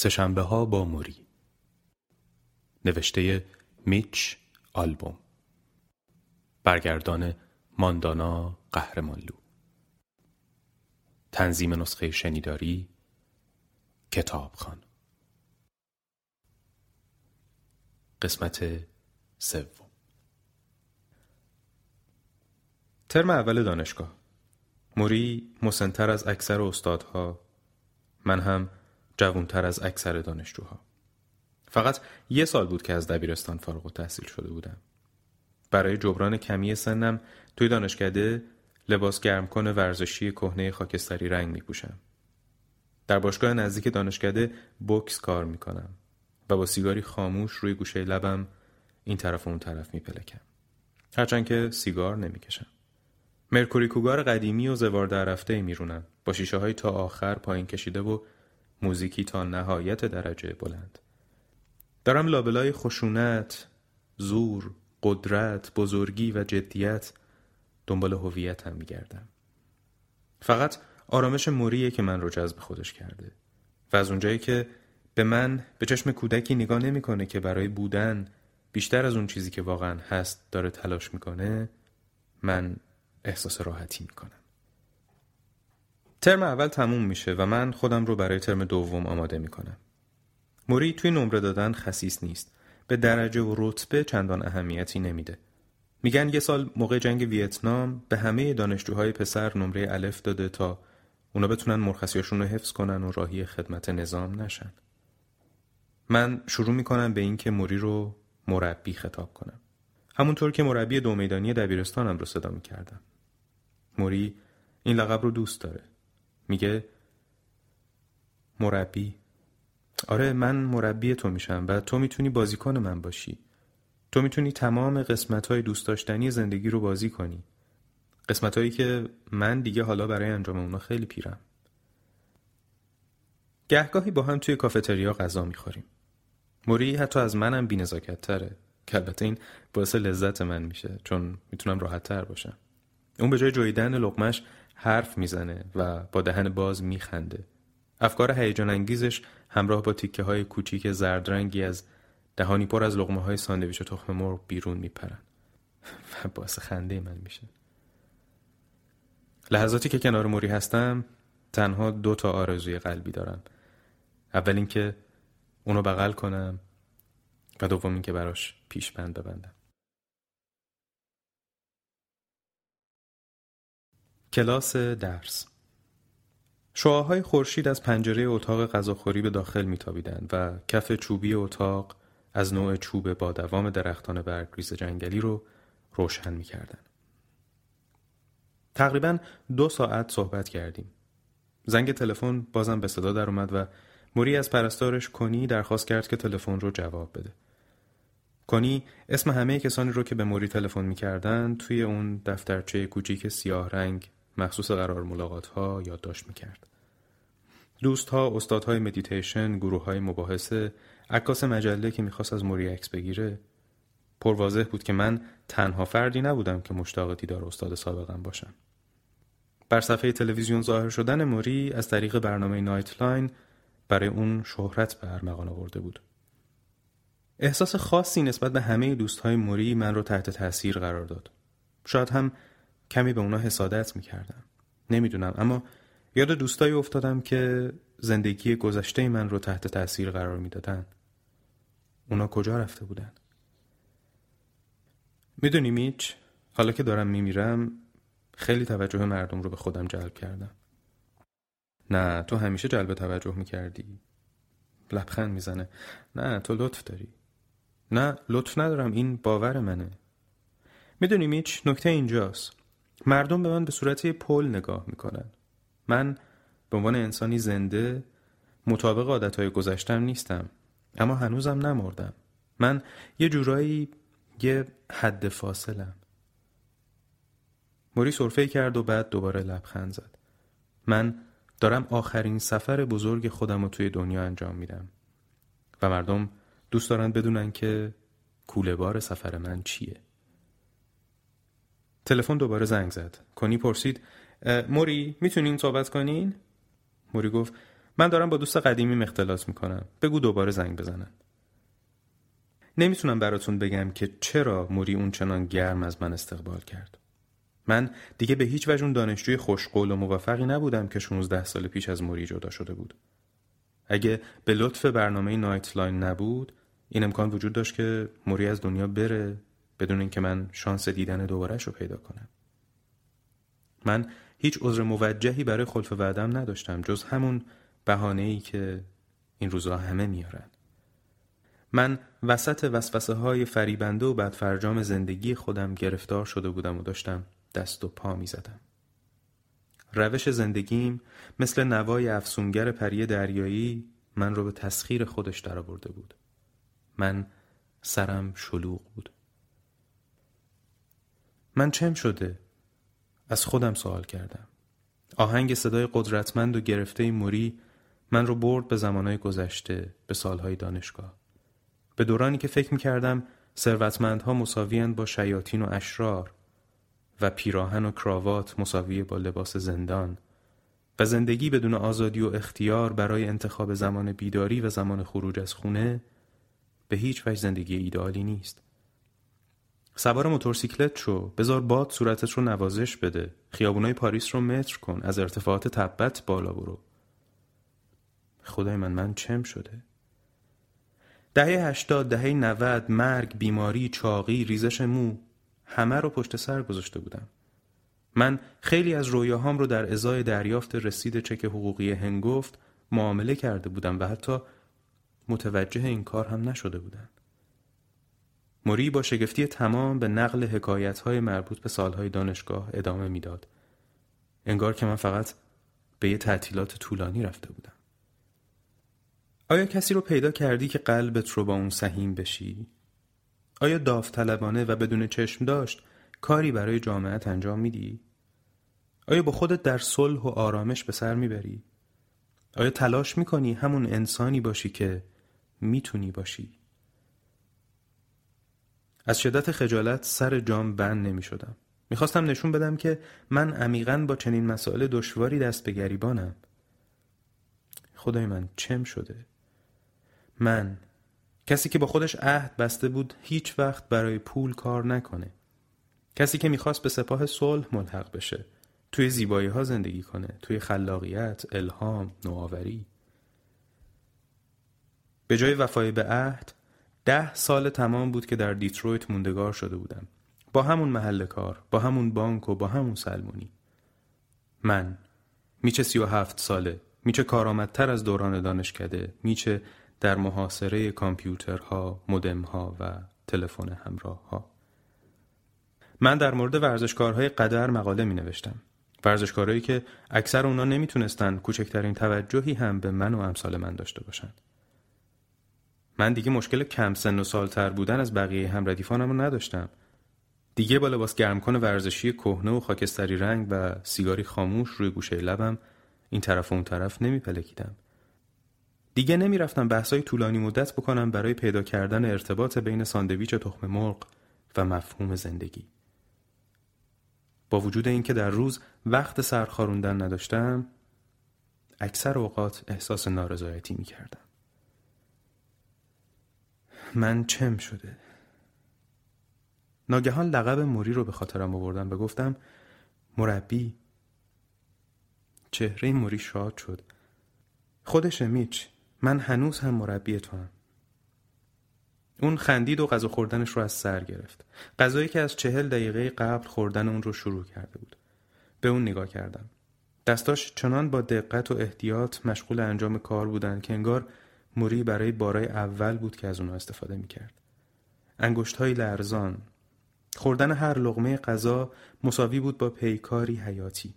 سشنبه ها با موری. نوشته میچ آلبوم. برگردان ماندانا قهرمانلو. تنظیم نسخه شنیداری کتابخان. قسمت سوم. ترم اول دانشگاه. موری مسنتر از اکثر استادها. من هم جوانتر از اکثر دانشجوها فقط یه سال بود که از دبیرستان فارغ و تحصیل شده بودم برای جبران کمی سنم توی دانشکده لباس گرمکن ورزشی کهنه خاکستری رنگ می پوشم. در باشگاه نزدیک دانشکده بوکس کار می کنم و با سیگاری خاموش روی گوشه لبم این طرف و اون طرف می پلکم. هرچند که سیگار نمی کشم. مرکوری کوگار قدیمی و زوار در رفته می رونم. با شیشه های تا آخر پایین کشیده و موزیکی تا نهایت درجه بلند دارم لابلای خشونت، زور، قدرت، بزرگی و جدیت دنبال هویتم میگردم. فقط آرامش موریه که من رو جذب خودش کرده و از اونجایی که به من به چشم کودکی نگاه نمی‌کنه که برای بودن بیشتر از اون چیزی که واقعا هست داره تلاش می‌کنه من احساس راحتی می‌کنم. ترم اول تموم میشه و من خودم رو برای ترم دوم آماده می‌کنم. موری توی نمره دادن خصیص نیست. به درجه و رتبه چندان اهمیتی نمیده. میگن یه سال موقع جنگ ویتنام به همه دانشجوهای پسر نمره الف داده تا اونا بتونن مرخصیاشون رو حفظ کنن و راهی خدمت نظام نشن. من شروع می‌کنم به اینکه موری رو مربی خطاب کنم. همونطور که مربی دو میدانی دبیرستانم رو صدا می‌کردم. موری این لقب رو دوست داره. میگه مربی. آره من مربی تو میشم و تو می‌تونی بازیکن من باشی. تو می‌تونی تمام قسمت های دوست داشتنی زندگی رو بازی کنی. قسمت هایی که من دیگه حالا برای انجام اونا خیلی پیرم. گهگاهی با هم توی کافتریا غذا می‌خوریم. موری حتی از منم بینزاکت تره که البته این باعث لذت من میشه چون می‌تونم راحت تر باشم. اون به جای جویدن لقمش حرف می‌زنه و با دهن باز میخنده. افکار هیجان انگیزش همراه با تیکه های کوچیک زرد رنگی از دهانی پر از لغمه های ساندویچ و تخم مرغ بیرون میپرن و باعث خنده من میشه. لحظاتی که کنار موری هستم تنها دو تا آرزوی قلبی دارم. اول اینکه اونو بغل کنم و دوم اینکه براش پیشبند ببندم. کلاس درس شعاهای خورشید از پنجره اتاق غذاخوری به داخل میتابیدند و کف چوبی اتاق از نوع چوب با دوام درختان برگریز جنگلی رو روشن می‌کردند. تقریبا دو ساعت صحبت کردیم. زنگ تلفن بازم به صدا در اومد و موری از پرستارش کنی درخواست کرد که تلفن رو جواب بده. کنی اسم همه کسانی رو که به موری تلفن می‌کردن توی اون دفترچه کوچیک سیاه رنگ مخصوص قرار ملاقات ها یادداشت می‌کرد. دوست ها، استادهای مدیتیشن، گروه های مباحثه، عکاس مجله که می‌خواست از موری عکس بگیره پرواضح بود که من تنها فردی نبودم که مشتاق دیدار استاد سابقم باشم. بر صفحه تلویزیون ظاهر شدن موری از طریق برنامه نایت لاین برای اون شهرت به ارمغان آورده بود. احساس خاصی نسبت به همه دوستهای موری من رو تحت تاثیر قرار داد. شاید هم کمی به اونا حسادت می‌کردم. نمی‌دونم اما یاد دوستایی افتادم که زندگی گذشته من رو تحت تاثیر قرار می‌دادن. اونا کجا رفته بودن؟ می‌دونی میچ حالا که دارم میمیرم خیلی توجه مردم رو به خودم جلب کردم. نه تو همیشه جلب توجه می‌کردی. لبخند می‌زنه. نه تو لطف داری. نه لطف ندارم این باور منه. می‌دونی میچ نکته اینجاست. مردم به من به صورت پل نگاه می‌کنن. من به عنوان انسانی زنده مطابق عادتهای گذشتم نیستم اما هنوزم نمردم. من یه جورایی یه حد فاصلم. موری صرفه کرد و بعد دوباره لبخند زد. من دارم آخرین سفر بزرگ خودم رو توی دنیا انجام میدم و مردم دوست دارن بدونن که کوله بار سفر من چیه. تلفن دوباره زنگ زد. کنی پرسید موری می‌تونین صحبت کنین؟ موری گفت من دارم با دوست قدیمی اختلاط می‌کنم. بگو دوباره زنگ بزنن. نمی‌تونم براتون بگم که چرا موری اون چنان گرم از من استقبال کرد. من دیگه به هیچ وجه اون دانشجوی خوشقول و موفقی نبودم که 16 سال پیش از موری جدا شده بود. اگه به لطف برنامه نایت لاین نبود این امکان وجود داشت که موری از دنیا بره. بدون اینکه من شانس دیدن دوبارهش رو پیدا کنم من هیچ عذر موجهی برای خلف وعدم نداشتم جز همون بهانه ای که این روزها همه میارن من وسط وسوسه های فریبنده و بدفرجام زندگی خودم گرفتار شده بودم و داشتم دست و پا می زدم. روش زندگیم مثل نوای افسونگر پری دریایی من رو به تسخیر خودش درآورده بود. من سرم شلوغ بود. من چم شده؟ از خودم سوال کردم. آهنگ صدای قدرتمند و گرفته موری من رو برد به زمانهای گذشته به سالهای دانشگاه. به دورانی که فکر می‌کردم ثروتمندها مساویند با شیاطین و اشرار و پیراهن و کراوات مساوی با لباس زندان و زندگی بدون آزادی و اختیار برای انتخاب زمان بیداری و زمان خروج از خونه به هیچ وجه زندگی ایدئالی نیست. سوار موتورسیکلت شو. بذار باد صورتت رو نوازش بده. خیابونای پاریس رو متر کن. از ارتفاعات تبت بالا برو. خدای من من چم شده؟ دهه هشتاد دهه نود مرگ بیماری چاقی ریزش مو همه رو پشت سر گذاشته بودم. من خیلی از رویاهام رو در ازای دریافت رسید چک حقوقی هنگفت معامله کرده بودم و حتی متوجه این کار هم نشده بودم. موری با شگفتی تمام به نقل حکایت های مربوط به سالهای دانشگاه ادامه می‌داد. انگار که من فقط به یه تعطیلات طولانی رفته بودم. آیا کسی رو پیدا کردی که قلبت رو با اون سهیم بشی؟ آیا داوطلبانه و بدون چشم داشت کاری برای جامعت انجام میدی؟ آیا با خودت در صلح و آرامش به سر می‌بری؟ آیا تلاش می‌کنی همون انسانی باشی که می‌تونی باشی؟ از شدت خجالت سر جام بند نمی شدم. می‌خواستم نشون بدم که من عمیقا با چنین مسائل دشواری دست به گریبانم. خدای من چم شده؟ من کسی که با خودش عهد بسته بود هیچ وقت برای پول کار نکنه. کسی که می‌خواست به سپاه صلح ملحق بشه. توی زیبایی ها زندگی کنه. توی خلاقیت، الهام، نوآوری. به جای وفای به عهد ده سال تمام بود که در دیترویت موندگار شده بودم. با همون محل کار با همون بانک و با همون سلمونی. من میچه سی و هفت ساله میچه کارآمدتر از دوران دانشکده میچه در محاصره کامپیوترها مدمها و تلفن همراه ها من در مورد ورزشکارهای قدر مقاله می نوشتم ورزشکارهایی که اکثر اونا نمی‌تونستن کوچکترین توجهی هم به من و امثال من داشته باشند من دیگه مشکل کم سن و سالتر بودن از بقیه هم ردیفانم رو نداشتم. دیگه با لباس گرمکن ورزشی کهنه و خاکستری رنگ و سیگاری خاموش روی گوشه لبم این طرف و اون طرف نمیپلکیدم. دیگه نمی‌رفتم بحثای طولانی مدت بکنم برای پیدا کردن ارتباط بین ساندویچ تخم مرغ و مفهوم زندگی. با وجود اینکه در روز وقت سرخاروندن نداشتم اکثر اوقات احساس نارضایتی می کردم. من چم شده؟ ناگهان لقب موری رو به خاطرم آوردم و گفتم مربی. چهره موری شاد شد. خودش میچ من هنوز هم مربی تو هم. اون خندید و غذا خوردنش رو از سر گرفت. غذایی که از چهل دقیقه قبل خوردن اون رو شروع کرده بود. به اون نگاه کردم. دستاش چنان با دقت و احتیاط مشغول انجام کار بودن که انگار موری برای بارای اول بود که از اونها استفاده می‌کرد. انگشت های لرزان. خوردن هر لغمه غذا مساوی بود با پیکاری حیاتی.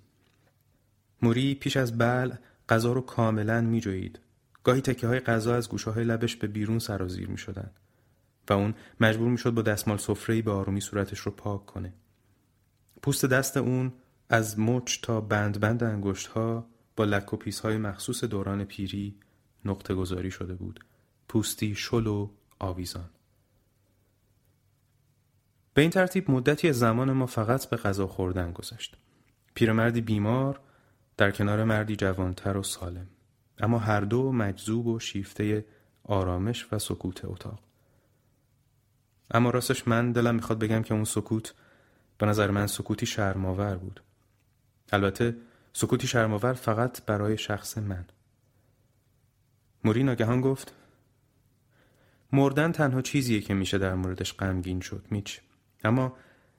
موری پیش از بل غذا رو کاملا میجوید. گاهی تکه های غذا از گوشه های لبش به بیرون سرازیر می شدن. و اون مجبور می‌شد با دستمال سفره‌ای به آرومی صورتش رو پاک کنه. پوست دست اون از مچ تا بند بند انگشت ها با لک و پیس های مخصوص دوران پیری نقطه گذاری شده بود. پوستی شل و آویزان. به این ترتیب مدتی زمان ما فقط به غذا خوردن گذشت. پیرمردی بیمار در کنار مردی جوانتر و سالم. اما هر دو مجذوب و شیفته آرامش و سکوت اتاق. اما راستش من دلم می‌خواد بگم که اون سکوت به نظر من سکوتی شرماور بود. البته سکوتی شرماور فقط برای شخص من. موری ناگهان گفت مردن تنها چیزیه که میشه در موردش غمگین شد میچ اما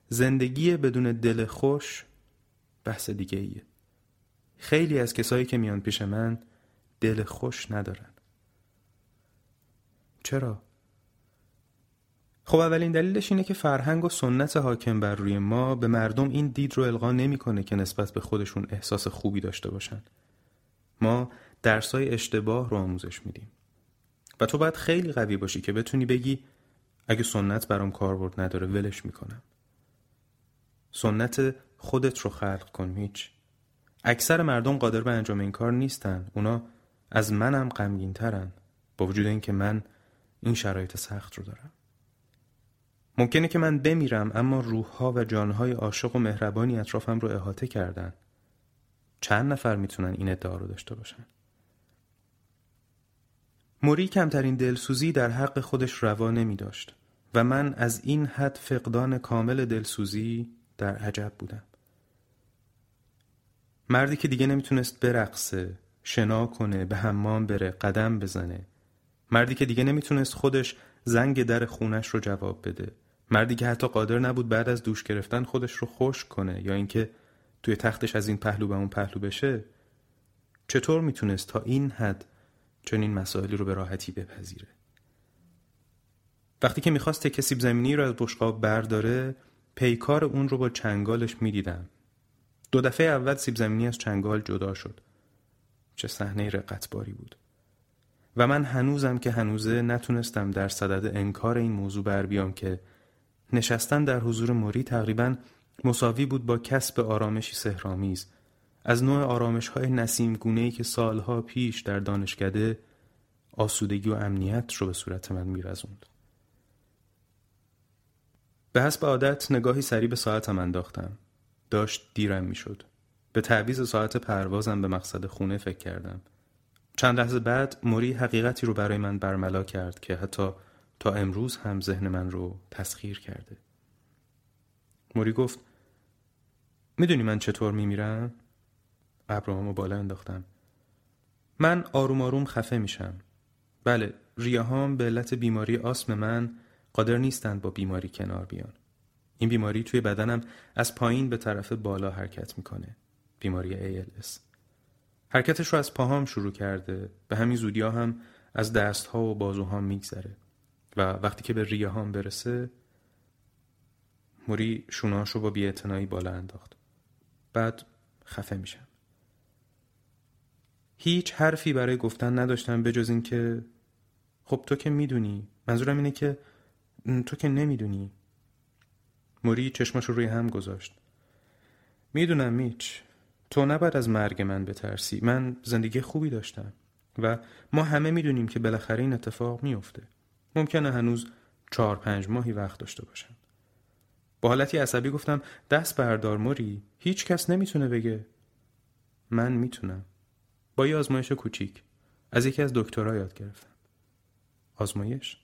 زندگی بدون دل خوش بحث دیگه ایه. خیلی از کسایی که میان پیش من دل خوش ندارن چرا؟ خب اولین دلیلش اینه که فرهنگ و سنت حاکم بر روی ما به مردم این دید رو القا نمی‌کنه که نسبت به خودشون احساس خوبی داشته باشن. ما درسای اشتباه رو آموزش میدیم. و تو باید خیلی قوی باشی که بتونی بگی اگه سنت برام کاربرد نداره ولش می‌کنم. سنت خودت رو خلق کن هیچ. اکثر مردم قادر به انجام این کار نیستن. اونا از منم غمگین ترن با وجود اینکه من این شرایط سخت رو دارم. ممکنه که من بمیرم اما روحها و جانهای عاشق و مهربانی اطرافم رو احاطه کردن. چند نفر می‌تونن این ادعا رو داشته باشن؟ موری کمترین دلسوزی در حق خودش روا نمی داشت و من از این حد فقدان کامل دلسوزی در عجب بودم. مردی که دیگه نمی‌تونست برقصه، شنا کنه، به حمام بره، قدم بزنه. مردی که دیگه نمی‌تونست خودش زنگ در خونش رو جواب بده. مردی که حتی قادر نبود بعد از دوش گرفتن خودش رو خوش کنه یا اینکه توی تختش از این پهلو به اون پهلو بشه چطور می‌تونست تا این حد چنین مسائلی رو به راحتی بپذیره. وقتی که می‌خواست تکه سیب زمینی رو از بشقاب برداره پیکار اون رو با چنگالش می‌دیدم. دو دفعه اول سیب زمینی از چنگال جدا شد. چه صحنه رقتباری بود. و من هنوزم که هنوزه نتونستم در صدد انکار این موضوع بر بیام که نشستن در حضور موری تقریبا مساوی بود با کسب آرامشی سهرامیز از نوع آرامش های نسیم که سالها پیش در دانشکده آسودگی و امنیت رو به صورت من میرزوند. به حسب عادت نگاهی سریع به ساعتم انداختم. داشت دیرم می‌شد. به تعویز ساعت پروازم به مقصد خونه فکر کردم. چند لحظه بعد موری حقیقتی رو برای من برملا کرد که حتی تا امروز هم ذهن من رو تسخیر کرده. موری گفت می‌دونی من چطور میمیرم؟ ابرامو بالا انداختم. من آروم آروم خفه میشم. بله ریاهام به علت بیماری آسم من قادر نیستند با بیماری کنار بیان. این بیماری توی بدنم از پایین به طرف بالا حرکت می‌کنه. بیماری ALS حرکتش رو از پاهام شروع کرده. به همین زودی هم از دستها و بازوهام میگذره. و وقتی که به ریه هام برسه موری شوناش رو با بیعتنایی بالا انداخت. بعد خفه میشم. هیچ حرفی برای گفتن نداشتم بجز این که خب تو که می‌دونی. منظورم اینه که تو که نمی‌دونی. موری چشمش روی هم گذاشت. می‌دونم میچ تو نباید از مرگ من بترسی. من زندگی خوبی داشتم و ما همه می‌دونیم که بالاخره این اتفاق میفته ممکنه هنوز چهار پنج ماهی وقت داشته باشم. با حالتی عصبی گفتم دست بردار موری هیچ کس نمی‌تونه بگه. من می‌تونم. با یه آزمایش کوچیک. از یکی از دکترها یاد گرفتم. آزمایش؟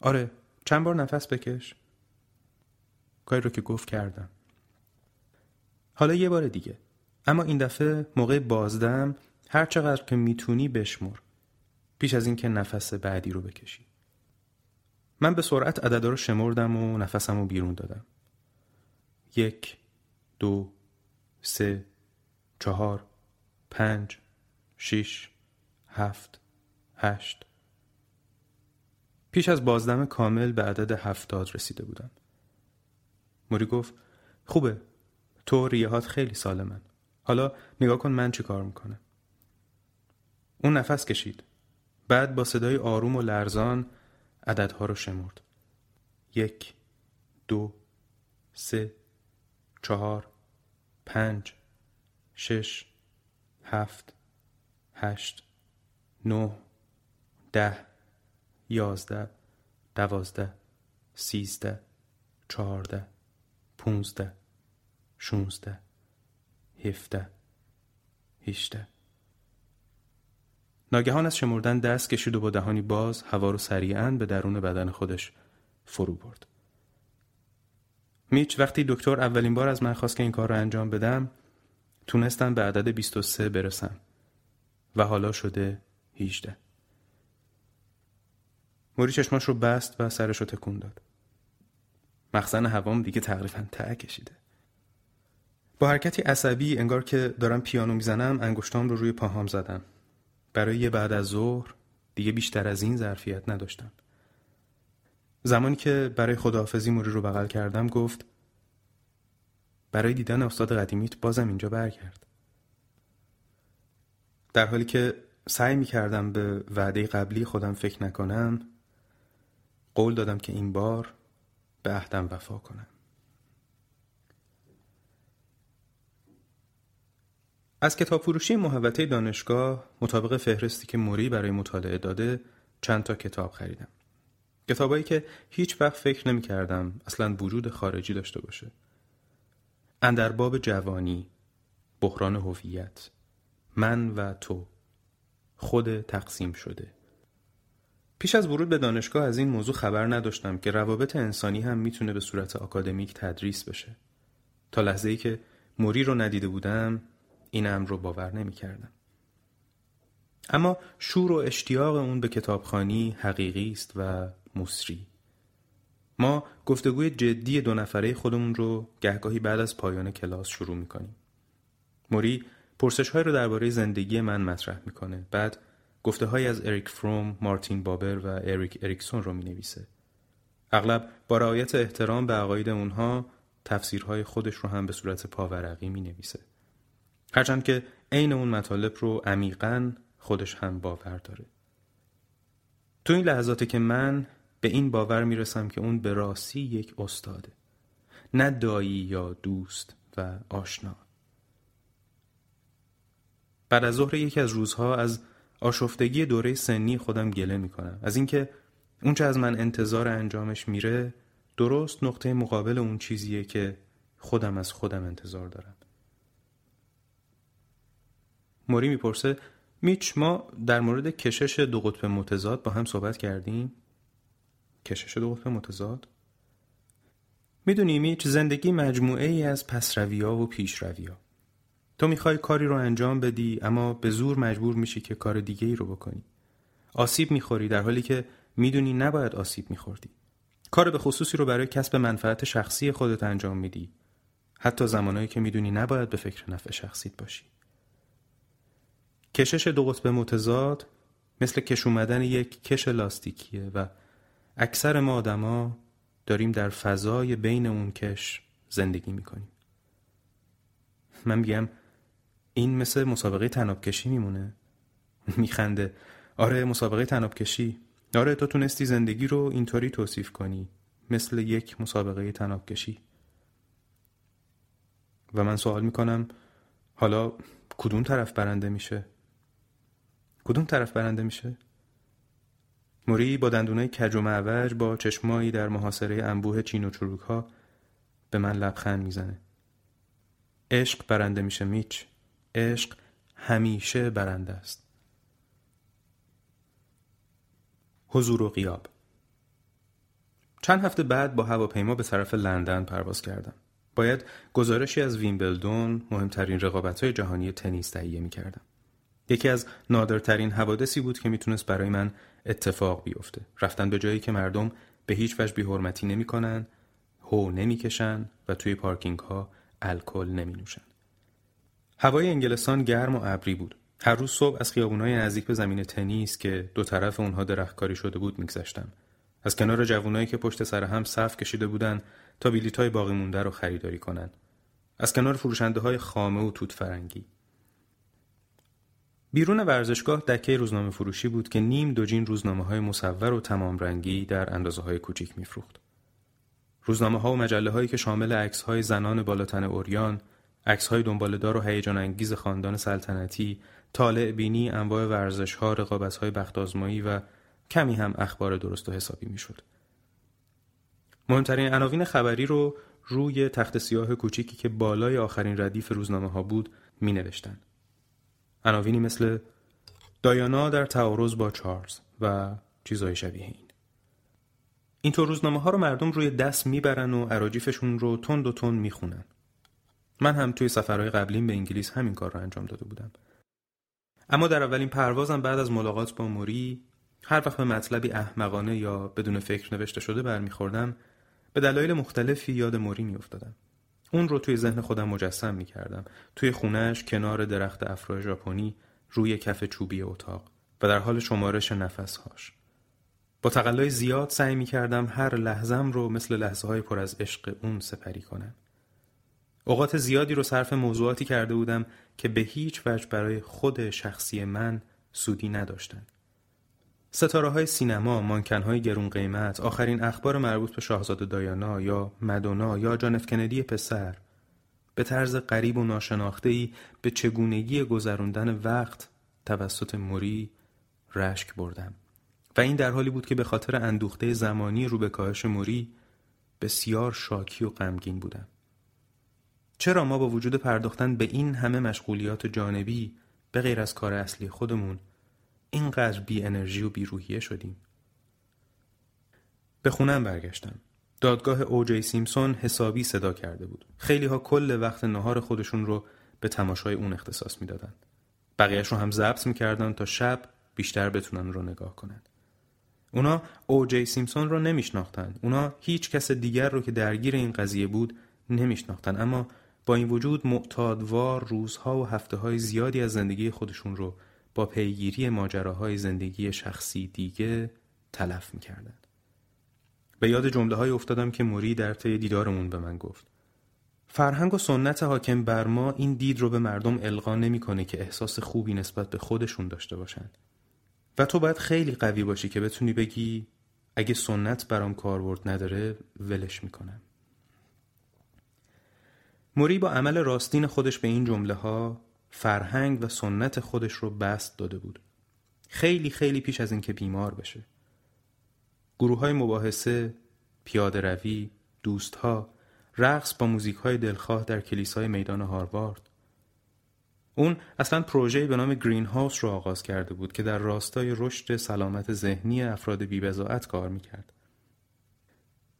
آره چند بار نفس بکش. کاری رو که گفت کردم. حالا یه بار دیگه. اما این دفعه موقع بازدم هر چقدر که می‌تونی بشمر. پیش از اینکه نفس بعدی رو بکشی. من به سرعت عددا رو شمردم و نفسم رو بیرون دادم. یک دو سه چهار پنج. شیش هفت هشت. پیش از بازدم کامل به عدد هفتاد رسیده بودم. موری گفت خوبه. تو ریهات خیلی سالمن حالا نگاه کن من چی کار می‌کنم. اون نفس کشید. بعد با صدای آروم و لرزان عددها رو شمرد. یک دو سه چهار پنج شش هفت. هشت نه ده یازده دوازده سیزده چهارده پونزده شونزده هفته هشته ناگهان از شمردن دست کشید و با دهانی باز هوا رو سریعا به درون بدن خودش فرو برد. میچ وقتی دکتر اولین بار از من خواست که این کار رو انجام بدم تونستم به عدد 23 برسم و حالا شده 18. موری چشماش رو بست و سرش رو تکون داد. مخزن هوام دیگه تقریبا ته کشیده. با حرکتی عصبی انگار که دارم پیانو می‌زنم انگشتام رو روی پاهام زدم. برای یه بعد از ظهر دیگه بیشتر از این ظرفیت نداشتم. زمانی که برای خداحافظی موری رو بغل کردم گفت برای دیدن استاد قدیمیت بازم اینجا برگرد. در حالی که سعی می کردم به وعده قبلی خودم فکر نکنم قول دادم که این بار به عهدم وفا کنم. از کتاب فروشی محوطه دانشگاه مطابق فهرستی که موری برای مطالعه داده چند تا کتاب خریدم. کتابایی که هیچ وقت فکر نمی کردم اصلا وجود خارجی داشته باشه. اندرباب جوانی، بحران هویت، من و تو، خود تقسیم شده. پیش از ورود به دانشگاه از این موضوع خبر نداشتم که روابط انسانی هم می‌تونه به صورت آکادمیک تدریس بشه. تا لحظه ای که موری رو ندیده بودم این امر رو باور نمی کردم. اما شور و اشتیاق اون به کتابخانی حقیقی است و مصری. ما گفتگوی جدی دو نفره خودمون رو گهگاهی بعد از پایان کلاس شروع می کنیم. موری پرسش های رو درباره زندگی من مطرح می‌کنه. بعد گفته های از اریک فروم، مارتین بابر و اریک اریکسون رو می نویسه. اغلب با رعایت احترام به عقاید اونها تفسیرهای خودش رو هم به صورت پاورقی می نویسه. هرچند که عین اون مطالب رو عمیقا خودش هم باور داره. تو این لحظاتی که من به این باور می‌رسم که اون به راستی یک استاده. نه دایی یا دوست و آشنا. بعد از ظهر یکی از روزها از آشفتگی دوره سنی خودم گله می‌کنم. از اینکه اون چه از من انتظار انجامش میره درست نقطه مقابل اون چیزیه که خودم از خودم انتظار دارم. موری می‌پرسه میچ ما در مورد کشش دو قطب متضاد با هم صحبت کردیم کشش دو قطب متضاد می‌دونی میچ زندگی مجموعه ای از پسرویا و پیشرویا تو می‌خوای کاری رو انجام بدی اما به زور مجبور میشی که کار دیگه ای رو بکنی. آسیب می‌خوری در حالی که می‌دونی نباید آسیب میخوردی. کار به خصوصی رو برای کسب منفعت شخصی خودت انجام میدی. حتی زمانهایی که می‌دونی نباید به فکر نفع شخصیت باشی. کشش دو قطب متضاد مثل کش اومدن یک کش لاستیکیه و اکثر ما آدما داریم در فضای بین اون کش زندگی می‌کنیم. من میگم این مثل مسابقه تناب کشی میمونه میخنده آره مسابقه تناب کشی آره تو تونستی زندگی رو اینطوری توصیف کنی مثل یک مسابقه تناب کشی و من سوال می‌کنم حالا کدوم طرف برنده میشه کدوم طرف برنده میشه؟ موری با دندونای کج و معوج با چشمایی در محاصره انبوه چین و چروک ها به من لبخند می‌زنه. عشق برنده میشه میچ. عشق همیشه برنده است. حضور و قیاب چند هفته بعد با هواپیما به طرف لندن پرواز کردم. باید گزارشی از ویمبلدون مهمترین رقابت های جهانی تنیس تهیه می کردم. یکی از نادرترین حوادثی بود که می‌تونست برای من اتفاق بیفته رفتن به جایی که مردم به هیچ وجه بیحرمتی نمی‌کنن هو نمی‌کشن و توی پارکینگ ها الکل نمی نوشن. هوای انگلستان گرم و ابری بود. هر روز صبح از خیابونای نزدیک به زمین تنیس که دو طرف اونها درختکاری شده بود میگذشتم. از کنار جوانایی که پشت سر هم صف کشیده بودند تا های باقی مونده رو خریداری کنند از کنار فروشنده های خامه و توت فرنگی. بیرون ورزشگاه دکه روزنامه فروشی بود که نیم دوجین روزنامه های مصور و تمام رنگی در اندازه های کوچیک میفروخت. روزنامه ها و مجله هایی که شامل عکس های زنان بالاتن اوریان، عکس های دنبالدار و هیجان انگیز خاندان سلطنتی، طالع بینی، انواع ورزش ها، رقابت های بخت و کمی هم اخبار درست و حسابی می‌شد. مهمترین عناوین خبری رو روی تخت سیاه کوچیکی که بالای آخرین ردیف روزنامه ها بود می نوشتن. عناوینی مثل دایانا در تعارض با چارلز و چیزای شبیه این. اینطور روزنامه ها رو مردم روی دست می‌برن و عراجیفشون رو تند و تند می‌خونن. من هم توی سفرهای قبلیم به انگلیس همین کار رو انجام داده بودم. اما در اولین پروازم بعد از ملاقات با موری هر وقت به مطلبی احمقانه یا بدون فکر نوشته شده برمیخوردم به دلایل مختلفی یاد موری میافتادم. اون رو توی ذهن خودم مجسم می‌کردم. توی خونهش کنار درخت افرا ژاپنی روی کف چوبی اتاق و در حال شمارش نفسهاش. با تقلای زیاد سعی می‌کردم هر لحظم رو مثل لحظه های پر از عشق اون سپری کنم. اوقات زیادی رو صرف موضوعاتی کرده بودم که به هیچ وجه برای خود شخصی من سودی نداشتند. ستاره های سینما، مانکن های گرون قیمت، آخرین اخبار مربوط به شاهزاده دایانا یا مدونا یا جانف کندی پسر به طرز قریب و ناشناخته ای به چگونگی گذراندن وقت توسط موری رشک بردم. و این در حالی بود که به خاطر اندوخته زمانی رو به کاهش موری بسیار شاکی و غمگین بودم. چرا ما با وجود پرداختن به این همه مشغولیات جانبی به غیر از کار اصلی خودمون اینقدر بی انرژی و بی روحیه شدیم؟ به خونم برگشتم. دادگاه اوجی سیمسون حسابی صدا کرده بود. خیلی ها کل وقت نهار خودشون رو به تماشای اون اختصاص می‌دادن. بقیهش رو هم ضبط می‌کردن تا شب بیشتر بتونن رو نگاه کنن. اونا اوجی سیمسون رو نمیشناختن. اونا هیچ کس دیگر رو که درگیر این قضیه بود نمیشناختن. اما با این وجود معتادوار روزها و هفته های زیادی از زندگی خودشون رو با پیگیری ماجراهای زندگی شخصی دیگه تلف می‌کردن. به یاد جمله های افتادم که موری در طی دیدارمون به من گفت. فرهنگ و سنت حاکم بر ما این دید رو به مردم القا نمی‌کنه که احساس خوبی نسبت به خودشون داشته باشن. و تو باید خیلی قوی باشی که بتونی بگی اگه سنت برام کارورد نداره ولش می‌کنم. موری با عمل راستین خودش به این جمله ها فرهنگ و سنت خودش رو بست داده بود. خیلی خیلی پیش از اینکه بیمار بشه. گروه های مباحثه پیاده روی دوست ها رقص با موزیک های دلخواه در کلیسای میدان هاروارد. اون اصلا پروژه‌ای به نام گرین هاوس رو آغاز کرده بود که در راستای رشد سلامت ذهنی افراد بیبزاعت کار می‌کرد.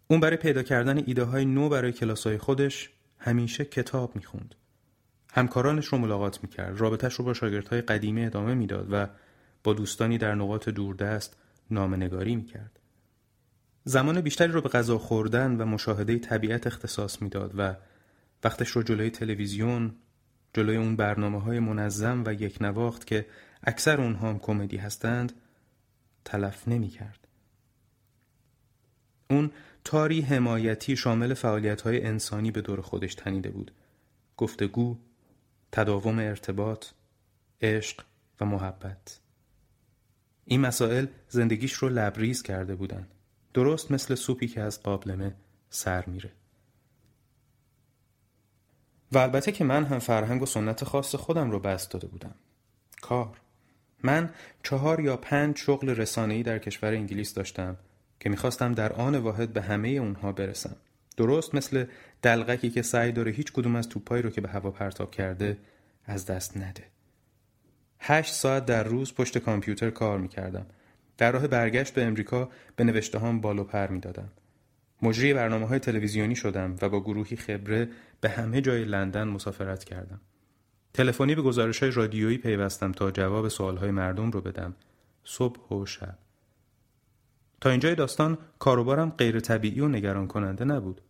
اون برای پیدا کردن ایده های نو برای کلاس های خودش همیشه کتاب می‌خوند. همکارانش رو ملاقات می‌کرد رابطش رو با شاگردهای قدیمی ادامه می‌داد و با دوستانی در نقاط دوردست نامنگاری می‌کرد زمان بیشتری رو به غذا خوردن و مشاهده طبیعت اختصاص می‌داد و وقتش رو جلوی تلویزیون جلوی اون برنامه های منظم و یک نواخت که اکثر اونها هم کمدی هستند تلف نمی کرد. اون تاری حمایتی شامل فعالیت های انسانی به دور خودش تنیده بود. گفتگو، تداوم ارتباط، عشق و محبت. این مسائل زندگیش رو لبریز کرده بودن. درست مثل سوپی که از قابلمه سر میره. و البته که من هم فرهنگ و سنت خاص خودم رو بست داده بودم. کار. من چهار یا پنج شغل رسانه‌ای در کشور انگلیس داشتم. که می‌خواستم در آن واحد به همه اونها برسم درست مثل دلغکی که سعی داره هیچ کدوم از توپایی رو که به هوا پرتاب کرده از دست نده. هشت ساعت در روز پشت کامپیوتر کار می‌کردم. در راه برگشت به امریکا به نوشته هم بالو پر می‌دادم. مجری برنامه های تلویزیونی شدم و با گروهی خبره به همه جای لندن مسافرت کردم. تلفنی به گزارش های رادیویی پیوستم تا جواب سوال های مردم رو بدم. صبح و شب. تا اینجای داستان کاروبارم غیر طبیعی و نگران کننده نبود.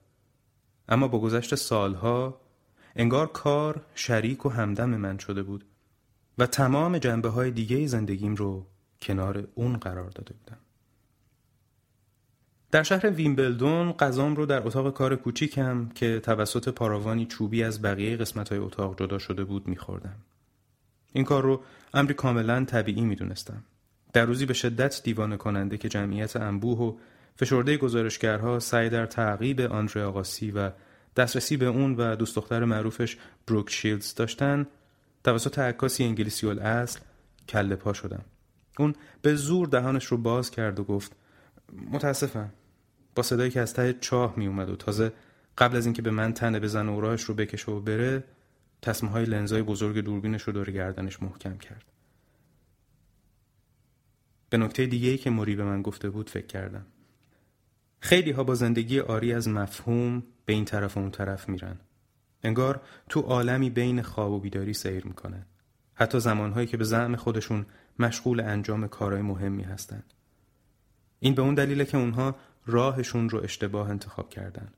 اما با گذشت سالها انگار کار شریک و همدم من شده بود و تمام جنبه های دیگه زندگیم رو کنار اون قرار داده بودم. در شهر ویمبلدون قضام رو در اتاق کار کوچیکم که توسط پاراوانی چوبی از بقیه قسمت های اتاق جدا شده بود میخوردم. این کار رو امری کاملا طبیعی می‌دونستم. در روزی به شدت دیوانه کننده که جمعیت انبوه و فشرده گزارشگرها سعی در تعقیب آندره آقاسی و دسترسی به اون و دوست دختر معروفش بروک شیلدز داشتن توسط عکاسی انگلیسی اصل کله پا شدم اون به زور دهانش رو باز کرد و گفت متاسفم. با صدایی که از ته چاه می اومد و تازه قبل از اینکه به من تنه بزنه و راهش رو بکشه و بره تصمه های لنزای بزرگ دوربینش رو دور گردنش محکم کرد. به نکته دیگه ای که موری به من گفته بود فکر کردم. خیلی ها با زندگی آری از مفهوم به این طرف و اون طرف میرن. انگار تو عالمی بین خواب و بیداری سیر می‌کنن. حتی زمانهایی که به زعم خودشون مشغول انجام کارهای مهمی هستند این به اون دلیله که اونها راهشون رو اشتباه انتخاب کردن.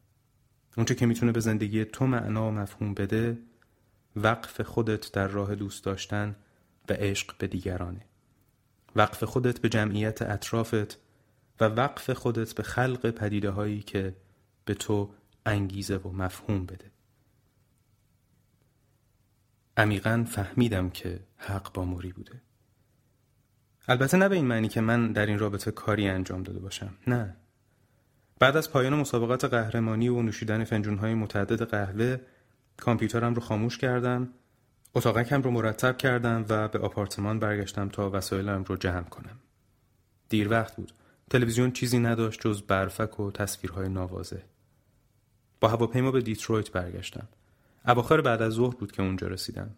اونچه که می‌تونه به زندگی تو معنا و مفهوم بده وقف خودت در راه دوست داشتن و عشق به دیگرانه. وقف خودت به جمعیت اطرافت و وقف خودت به خلق پدیده هایی که به تو انگیزه و مفهوم بده. عمیقا فهمیدم که حق با موری بوده. البته نه به این معنی که من در این رابطه کاری انجام داده باشم. نه. بعد از پایان مسابقات قهرمانی و نوشیدن فنجونهای متعدد قهوه کامپیوترم رو خاموش کردم اتاقکم رو مرتب کردم و به آپارتمان برگشتم تا وسایلم رو جمع کنم. دیر وقت بود. تلویزیون چیزی نداشت جز برفک و تصویرهای نوازه با هواپیما به دیترویت برگشتم. اواخر بعد از ظهر بود که اونجا رسیدم.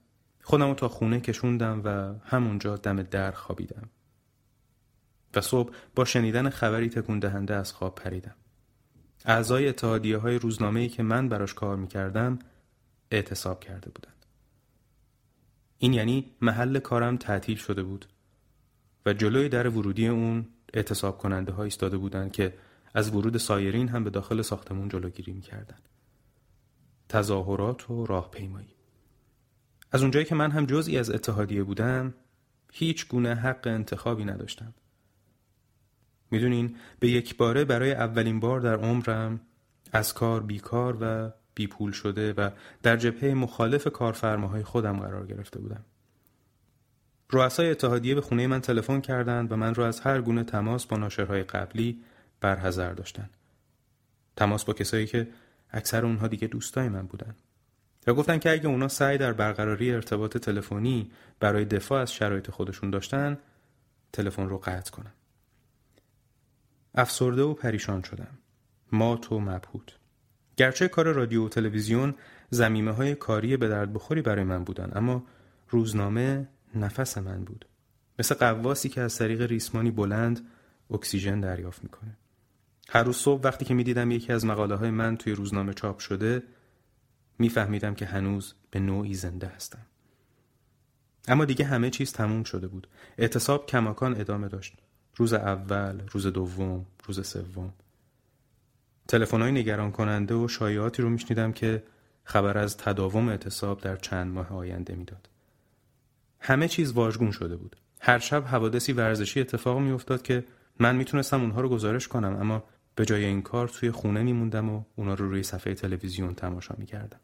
خودم رو تا خونه کشوندم و همونجا دم در خوابیدم. و صبح با شنیدن خبری تکون دهنده از خواب پریدم. اعضای اتحادیه های روزنامه که من براش کار می‌کردم اعتصاب کرده بودند. این یعنی محل کارم تعطیل شده بود و جلوی در ورودی اون اعتصاب کننده ها ایستاده بودند که از ورود سایرین هم به داخل ساختمون جلوگیری می‌کردند. تظاهرات و راهپیمایی. از اونجایی که من هم جزئی از اتحادیه بودم هیچ گونه حق انتخابی نداشتم. می‌دونین به یک باره برای اولین بار در عمرم از کار بیکار و بیپول شده و در جبهه مخالف کارفرماهای خودم قرار گرفته بودم. رؤسای اتحادیه به خونه من تلفن کردند و من را از هر گونه تماس با ناشرهای قبلی برحذر داشتند. تماس با کسایی که اکثر اونها دیگه دوستای من بودن. و گفتن که اگه اونا سعی در برقراری ارتباط تلفنی برای دفاع از شرایط خودشون داشتن تلفن رو قطع کنم. افسرده و پریشان شدم. مات و مبهوت. گرچه کار رادیو و تلویزیون زمیمه های کاری به درد بخوری برای من بودن اما روزنامه نفس من بود. مثل قواسی که از طریق ریسمانی بلند اکسیژن دریافت می‌کنه. هر روز صبح وقتی که می‌دیدم یکی از مقاله های من توی روزنامه چاپ شده میفهمیدم که هنوز به نوعی زنده هستم. اما دیگه همه چیز تموم شده بود. اعتصاب کماکان ادامه داشت. روز اول، روز دوم، روز سوم. های نگران کننده و شایعاتی رو میشنیدم که خبر از تداوم اعتصاب در چند ماه آینده می‌داد. همه چیز واژگون شده بود. هر شب حوادثی ورزشی اتفاق میافتاد که من می‌تونستم اونها رو گزارش کنم اما به جای این کار توی خونه میموندم و اونا رو روی صفحه تلویزیون تماشا می‌کردم.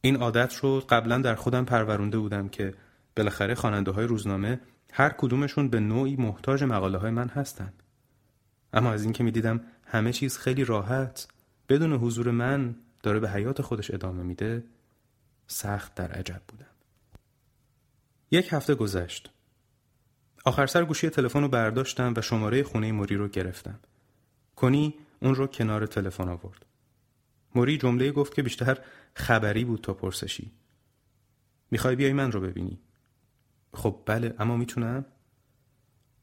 این عادت رو قبلا در خودم پرورونده بودم که بالاخره خواننده های روزنامه هر کدومشون به نوعی محتاج مقاله های من هستن. اما از اینکه می‌دیدم همه چیز خیلی راحت بدون حضور من داره به حیات خودش ادامه میده سخت در عجب بودم. یک هفته گذشت. آخر سر گوشی تلفن رو برداشتم و شماره خونه موری رو گرفتم. کنی اون رو کنار تلفن آورد. موری جمله گفت که بیشتر خبری بود تا پرسشی. می‌خوای بیای من رو ببینی؟ خب بله اما می‌تونم؟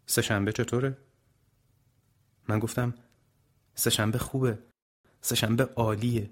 سه شنبه چطوره؟ من گفتم سه شنبه خوبه سه شنبه عالیه.